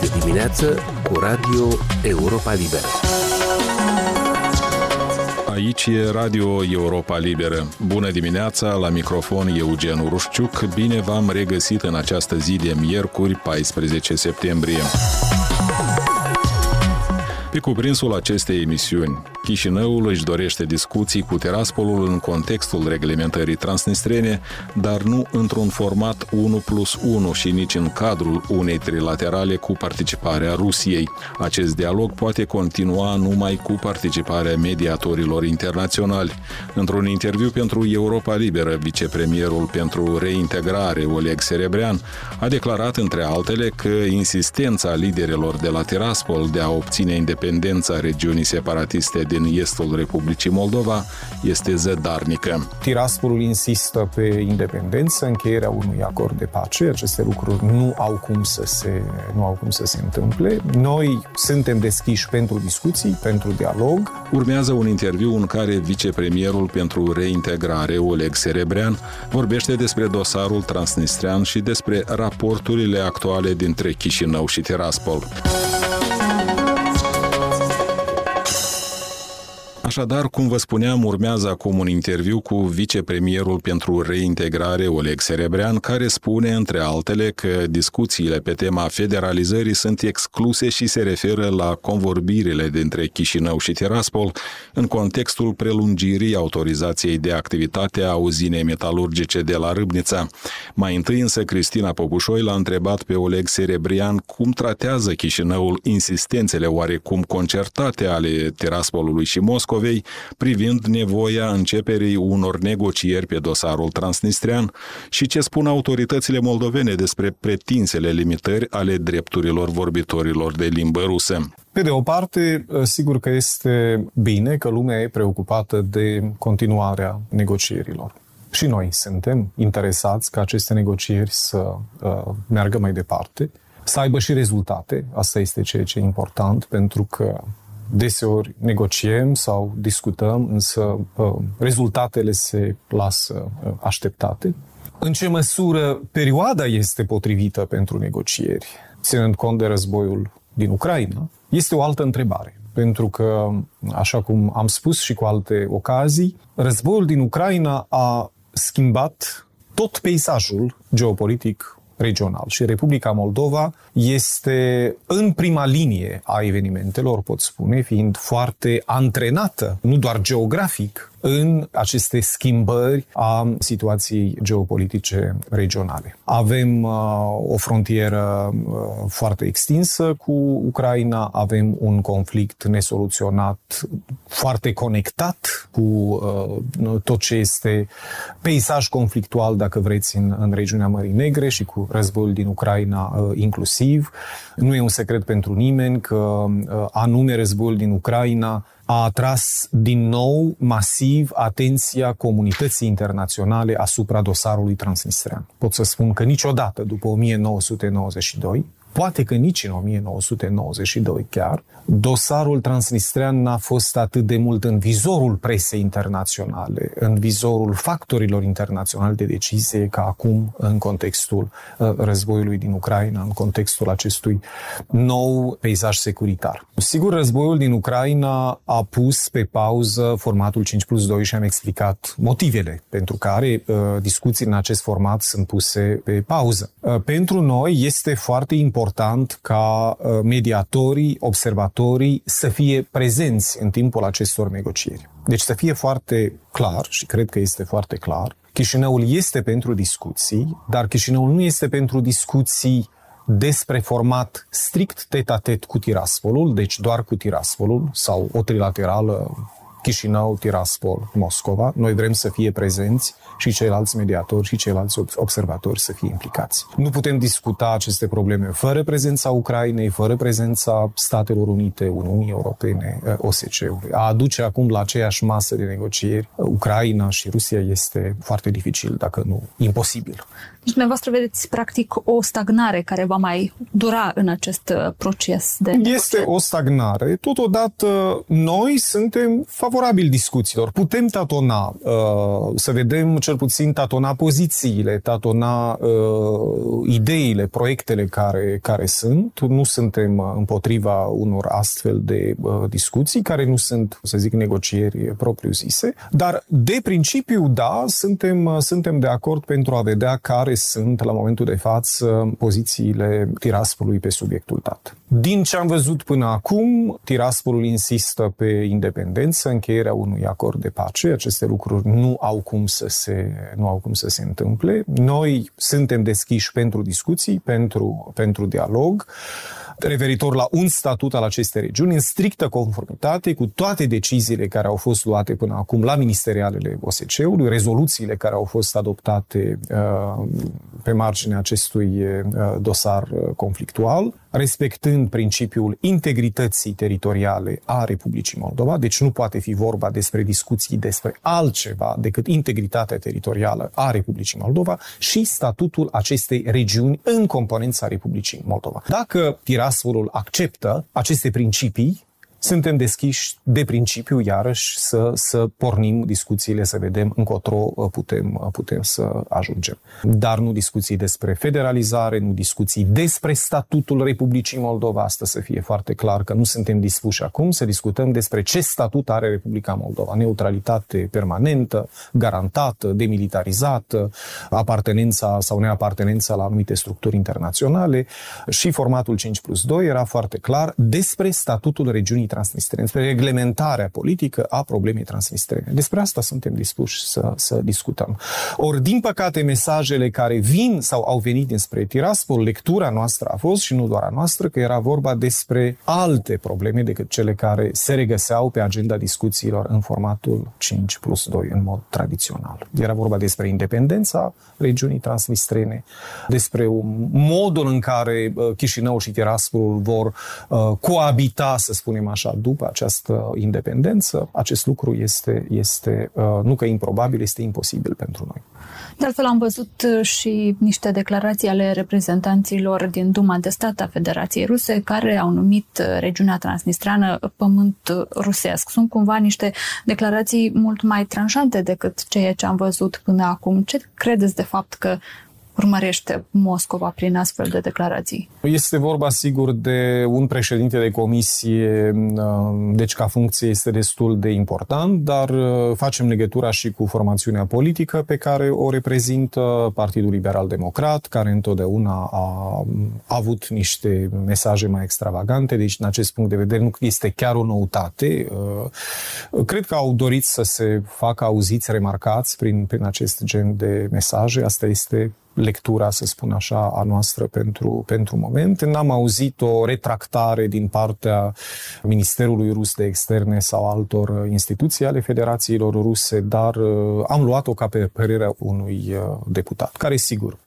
Este dimineață cu Radio Europa Liberă. Aici e Radio Europa Liberă. Bună dimineața, la microfon Eugen Urușciuc. Bine v-am regăsit în această zi de miercuri, 14 septembrie. Pe cuprinsul acestei emisiuni, Chișinăul își dorește discuții cu Tiraspolul în contextul reglementării transnistrene, dar nu într-un format 1 plus 1 și nici în cadrul unei trilaterale cu participarea Rusiei. Acest dialog poate continua numai cu participarea mediatorilor internaționali. Într-un interviu pentru Europa Liberă, vicepremierul pentru reintegrare, Oleg Serebrean, a declarat între altele că insistența liderilor de la Tiraspol de a obține independența regiunii separatiste din estul Republicii Moldova este zădarnică. Tiraspolul insistă pe independență, încheierea unui acord de pace. Aceste lucruri nu au cum să se, nu au cum să se întâmple. Noi suntem deschiși pentru discuții, pentru dialog. Urmează un interviu în care vicepremierul pentru reintegrare, Oleg Serebrean, vorbește despre dosarul transnistrean și despre raporturile actuale dintre Chișinău și Tiraspol. Așadar, cum vă spuneam, urmează acum un interviu cu vicepremierul pentru reintegrare, Oleg Serebrean, care spune, între altele, că discuțiile pe tema federalizării sunt excluse și se referă la convorbirile dintre Chișinău și Tiraspol în contextul prelungirii autorizației de activitate a uzinei metalurgice de la Râbnița. Mai întâi însă Cristina Popușoi l-a întrebat pe Oleg Serebrian cum tratează Chișinăul insistențele oarecum concertate ale Tiraspolului și Moscova Moscovei privind nevoia începerii unor negocieri pe dosarul transnistrian și ce spun autoritățile moldovene despre pretinsele limitări ale drepturilor vorbitorilor de limbă rusă. Pe de o parte, sigur că este bine că lumea e preocupată de continuarea negocierilor. Și noi suntem interesați ca aceste negocieri să uh, meargă mai departe, să aibă și rezultate. Asta este ceea ce e important, pentru că Deseori negociem sau discutăm, însă uh, rezultatele se lasă uh, așteptate. În ce măsură perioada este potrivită pentru negocieri, ținând cont de războiul din Ucraina, este o altă întrebare. Pentru că, așa cum am spus și cu alte ocazii, războiul din Ucraina a schimbat tot peisajul geopolitic regional. Și Republica Moldova este în prima linie a evenimentelor, pot spune, fiind foarte antrenată, nu doar geografic, în aceste schimbări a situației geopolitice regionale. Avem uh, o frontieră uh, foarte extinsă cu Ucraina, avem un conflict nesoluționat, foarte conectat cu uh, tot ce este peisaj conflictual, dacă vreți, în, în regiunea Mării Negre și cu războiul din Ucraina uh, inclusiv. Nu e un secret pentru nimeni că uh, anume războiul din Ucraina a atras din nou masiv atenția comunității internaționale asupra dosarului transnistrean. Pot să spun că niciodată după 1992 Poate că nici în 1992 chiar, dosarul transnistrean n-a fost atât de mult în vizorul presei internaționale, în vizorul factorilor internaționali de decizie, ca acum în contextul uh, războiului din Ucraina, în contextul acestui nou peisaj securitar. Sigur, războiul din Ucraina a pus pe pauză formatul 5 plus 2 și am explicat motivele pentru care uh, discuții în acest format sunt puse pe pauză. Uh, pentru noi este foarte important important ca uh, mediatorii, observatorii să fie prezenți în timpul acestor negocieri. Deci să fie foarte clar, și cred că este foarte clar, Chișinăul este pentru discuții, dar Chișinăul nu este pentru discuții despre format strict tet-a-tet cu Tiraspolul, deci doar cu Tiraspolul, sau o trilaterală Chișinău, Tiraspol, Moscova. Noi vrem să fie prezenți și ceilalți mediatori și ceilalți observatori să fie implicați. Nu putem discuta aceste probleme fără prezența Ucrainei, fără prezența Statelor Unite, Uniunii Europene, eh, OSCE-ului. A aduce acum la aceeași masă de negocieri eh, Ucraina și Rusia este foarte dificil, dacă nu imposibil. Deci dumneavoastră vedeți practic o stagnare care va mai dura în acest eh, proces de Este o stagnare. Totodată noi suntem favorabil discuțiilor. Putem tatona, uh, să vedem cel puțin tatona pozițiile, tatona uh, ideile, proiectele care, care sunt. Nu suntem uh, împotriva unor astfel de uh, discuții, care nu sunt, să zic, negocieri propriu-zise, dar de principiu, da, suntem, uh, suntem de acord pentru a vedea care sunt, la momentul de față, pozițiile Tiraspolului pe subiectul dat. Din ce am văzut până acum, Tiraspolul insistă pe independență, încheierea unui acord de pace. Aceste lucruri nu au cum să se, nu au cum să se întâmple. Noi suntem deschiși pentru discuții, pentru, pentru dialog referitor la un statut al acestei regiuni în strictă conformitate cu toate deciziile care au fost luate până acum la ministerialele OSCE-ului, rezoluțiile care au fost adoptate uh, pe marginea acestui uh, dosar uh, conflictual, respectând principiul integrității teritoriale a Republicii Moldova, deci nu poate fi vorba despre discuții despre altceva decât integritatea teritorială a Republicii Moldova și statutul acestei regiuni în componența Republicii Moldova. Dacă Tiraspolul acceptă aceste principii, suntem deschiși de principiu, iarăși, să, să pornim discuțiile, să vedem încotro uh, putem, uh, putem să ajungem. Dar nu discuții despre federalizare, nu discuții despre statutul Republicii Moldova. Asta să fie foarte clar că nu suntem dispuși acum să discutăm despre ce statut are Republica Moldova. Neutralitate permanentă, garantată, demilitarizată, apartenența sau neapartenența la anumite structuri internaționale și formatul 5 plus 2 era foarte clar despre statutul regiunii transnistrene, despre reglementarea politică a problemei transnistrene. Despre asta suntem dispuși să, să discutăm. Ori, din păcate, mesajele care vin sau au venit dinspre Tiraspol, lectura noastră a fost, și nu doar a noastră, că era vorba despre alte probleme decât cele care se regăseau pe agenda discuțiilor în formatul 5 plus 2, în mod tradițional. Era vorba despre independența regiunii transnistrene, despre modul în care uh, Chișinău și Tiraspol vor uh, coabita, să spunem așa, așa, după această independență, acest lucru este, este uh, nu că improbabil, este imposibil pentru noi. De altfel am văzut uh, și niște declarații ale reprezentanților din Duma de Stat a Federației Ruse care au numit uh, regiunea transnistrană pământ rusesc. Sunt cumva niște declarații mult mai tranșante decât ceea ce am văzut până acum. Ce credeți de fapt că urmărește Moscova prin astfel de declarații? Este vorba, sigur, de un președinte de comisie, uh, deci ca funcție este destul de important, dar uh, facem legătura și cu formațiunea politică pe care o reprezintă Partidul Liberal Democrat, care întotdeauna a avut niște mesaje mai extravagante, deci în acest punct de vedere nu este chiar o noutate. Uh, cred că au dorit să se facă auziți, remarcați prin, prin acest gen de mesaje. Asta este lectura, să spun așa, a noastră pentru, pentru moment. N-am auzit o retractare din partea Ministerului Rus de Externe sau altor instituții ale federațiilor ruse, dar uh, am luat-o ca pe părerea unui uh, deputat, care, sigur,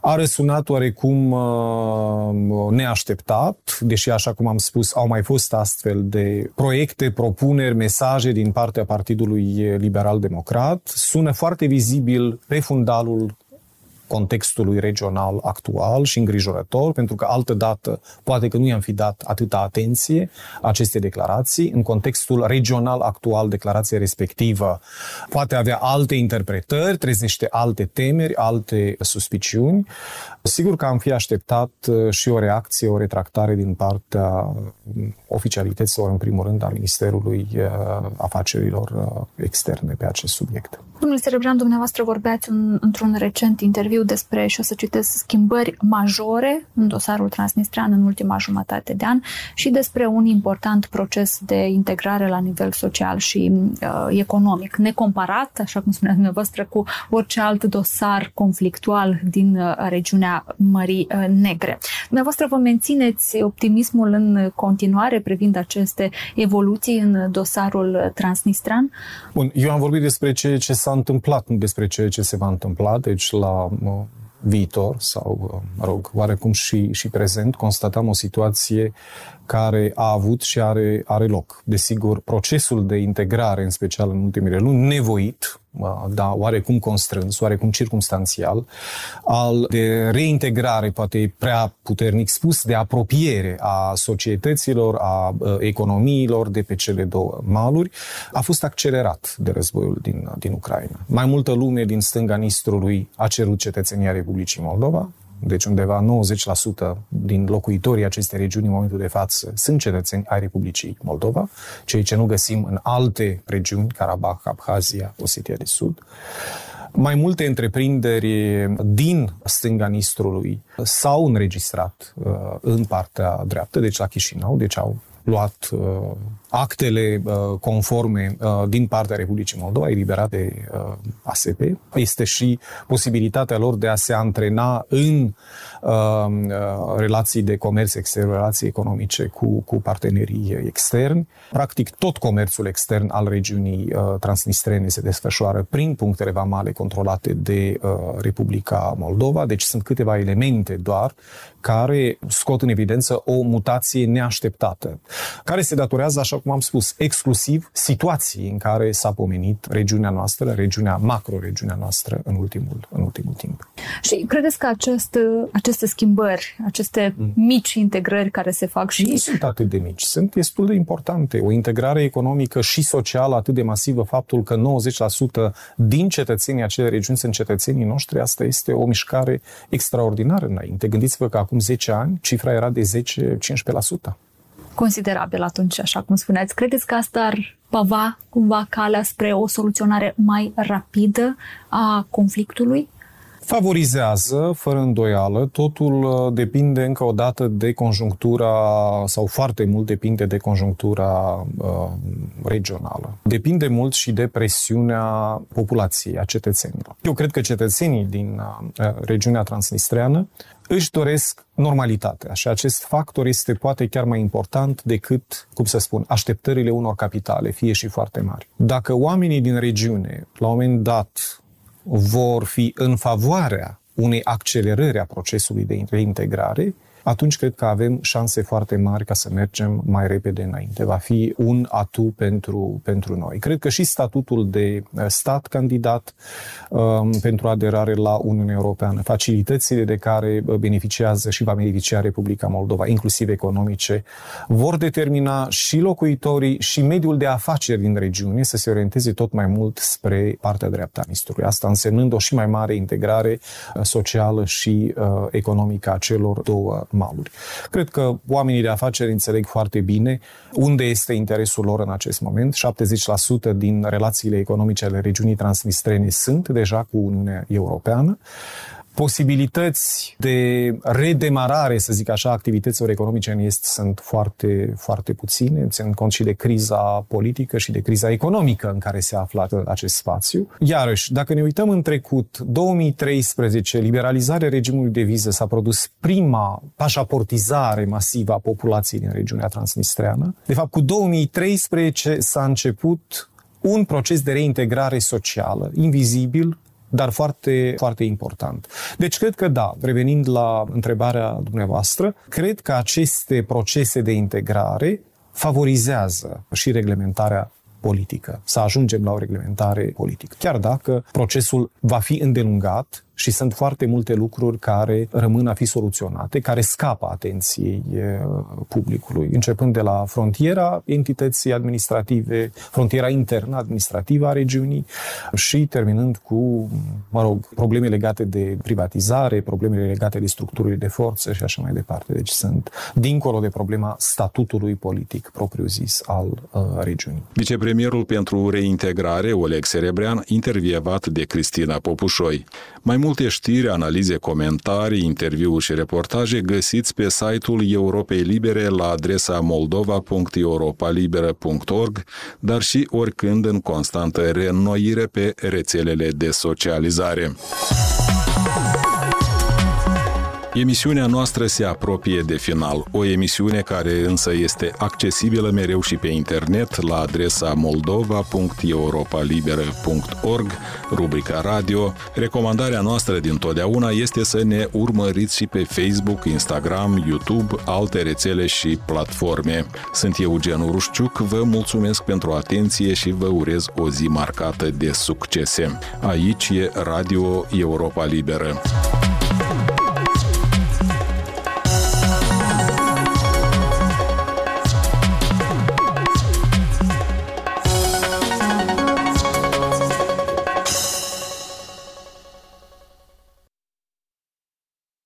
a răsunat oarecum uh, neașteptat, deși, așa cum am spus, au mai fost astfel de proiecte, propuneri, mesaje din partea Partidului Liberal-Democrat. Sună foarte vizibil pe fundalul contextului regional actual și îngrijorător, pentru că altă dată poate că nu i-am fi dat atâta atenție aceste declarații. În contextul regional actual, declarația respectivă poate avea alte interpretări, trezește alte temeri, alte suspiciuni. Sigur că am fi așteptat uh, și o reacție, o retractare din partea um, oficialităților, în primul rând, a Ministerului uh, Afacerilor uh, Externe pe acest subiect. Domnule Cerebran, dumneavoastră vorbeați un, într-un recent interviu despre, și o să citesc, schimbări majore în dosarul transnistrean în ultima jumătate de an și despre un important proces de integrare la nivel social și uh, economic, necomparat, așa cum spunea dumneavoastră, cu orice alt dosar conflictual din uh, regiunea Mării uh, Negre. Dumneavoastră vă mențineți optimismul în continuare privind aceste evoluții în dosarul transnistran? Bun, eu am vorbit despre ceea ce s-a întâmplat, nu despre ceea ce se va întâmpla, deci la viitor sau, mă rog, oarecum și, și prezent, constatăm o situație care a avut și are, are loc. Desigur, procesul de integrare, în special în ultimele luni, nevoit, da, oarecum constrâns, oarecum circumstanțial, al de reintegrare, poate prea puternic spus, de apropiere a societăților, a economiilor de pe cele două maluri, a fost accelerat de războiul din, din Ucraina. Mai multă lume din stânga Nistrului a cerut cetățenia Republicii Moldova, deci undeva 90% din locuitorii acestei regiuni în momentul de față sunt cetățeni ai Republicii Moldova, cei ce nu găsim în alte regiuni, Karabakh, Abhazia, Osetia de Sud. Mai multe întreprinderi din stânga Nistrului s-au înregistrat uh, în partea dreaptă, deci la Chișinău, deci au luat uh, actele uh, conforme uh, din partea Republicii Moldova, eliberate de uh, ASP. Este și posibilitatea lor de a se antrena în uh, uh, relații de comerț extern, relații economice cu, cu partenerii externi. Practic, tot comerțul extern al regiunii uh, transnistrene se desfășoară prin punctele vamale controlate de uh, Republica Moldova, deci sunt câteva elemente doar care scot în evidență o mutație neașteptată, care se datorează, așa cum am spus, exclusiv situații în care s-a pomenit regiunea noastră, regiunea, macro-regiunea noastră în ultimul, în ultimul timp. Și credeți că acest, aceste schimbări, aceste mm. mici integrări care se fac și... Nu sunt atât de mici, sunt destul de importante. O integrare economică și socială atât de masivă, faptul că 90% din cetățenii acelei regiuni sunt cetățenii noștri, asta este o mișcare extraordinară înainte. Gândiți-vă că acum 10 ani cifra era de 10-15% considerabil atunci, așa cum spuneați. Credeți că asta ar pava cumva calea spre o soluționare mai rapidă a conflictului? Favorizează, fără îndoială, totul uh, depinde încă o dată de conjunctura, sau foarte mult depinde de conjunctura uh, regională. Depinde mult și de presiunea populației, a cetățenilor. Eu cred că cetățenii din uh, regiunea transnistreană își doresc normalitatea și acest factor este poate chiar mai important decât, cum să spun, așteptările unor capitale, fie și foarte mari. Dacă oamenii din regiune, la un moment dat, vor fi în favoarea unei accelerări a procesului de reintegrare, atunci cred că avem șanse foarte mari ca să mergem mai repede înainte. Va fi un atu pentru, pentru noi. Cred că și statutul de uh, stat candidat um, pentru aderare la Uniunea Europeană, facilitățile de care uh, beneficiază și va beneficia Republica Moldova, inclusiv economice, vor determina și locuitorii și mediul de afaceri din regiune să se orienteze tot mai mult spre partea dreaptă a Nistrului. Asta însemnând o și mai mare integrare uh, socială și uh, economică a celor două maluri. Cred că oamenii de afaceri înțeleg foarte bine unde este interesul lor în acest moment. 70% din relațiile economice ale regiunii transnistrene sunt deja cu Uniunea Europeană posibilități de redemarare, să zic așa, activităților economice în Est sunt foarte, foarte puține, ținând cont și de criza politică și de criza economică în care se află acest spațiu. Iarăși, dacă ne uităm în trecut, 2013, liberalizarea regimului de viză s-a produs prima pașaportizare masivă a populației din regiunea transnistreană. De fapt, cu 2013 s-a început un proces de reintegrare socială, invizibil, dar foarte, foarte important. Deci cred că da, revenind la întrebarea dumneavoastră, cred că aceste procese de integrare favorizează și reglementarea politică, să ajungem la o reglementare politică. Chiar dacă procesul va fi îndelungat și sunt foarte multe lucruri care rămân a fi soluționate, care scapă atenției publicului, începând de la frontiera entității administrative, frontiera internă administrativă a regiunii și terminând cu, mă rog, probleme legate de privatizare, probleme legate de structurile de forță și așa mai departe. Deci sunt dincolo de problema statutului politic propriu-zis al uh, regiunii. Vicepremierul pentru reintegrare, Oleg Serebrean, intervievat de Cristina Popușoi. Mai mult multe știri, analize, comentarii, interviuri și reportaje găsiți pe site-ul Europei Libere la adresa moldova.europalibera.org, dar și oricând în constantă reînnoire pe rețelele de socializare. Emisiunea noastră se apropie de final, o emisiune care însă este accesibilă mereu și pe internet la adresa moldova.europalibera.org, rubrica radio. Recomandarea noastră din totdeauna este să ne urmăriți și pe Facebook, Instagram, YouTube, alte rețele și platforme. Sunt Eugen Rușciuc, vă mulțumesc pentru atenție și vă urez o zi marcată de succese. Aici e Radio Europa Liberă.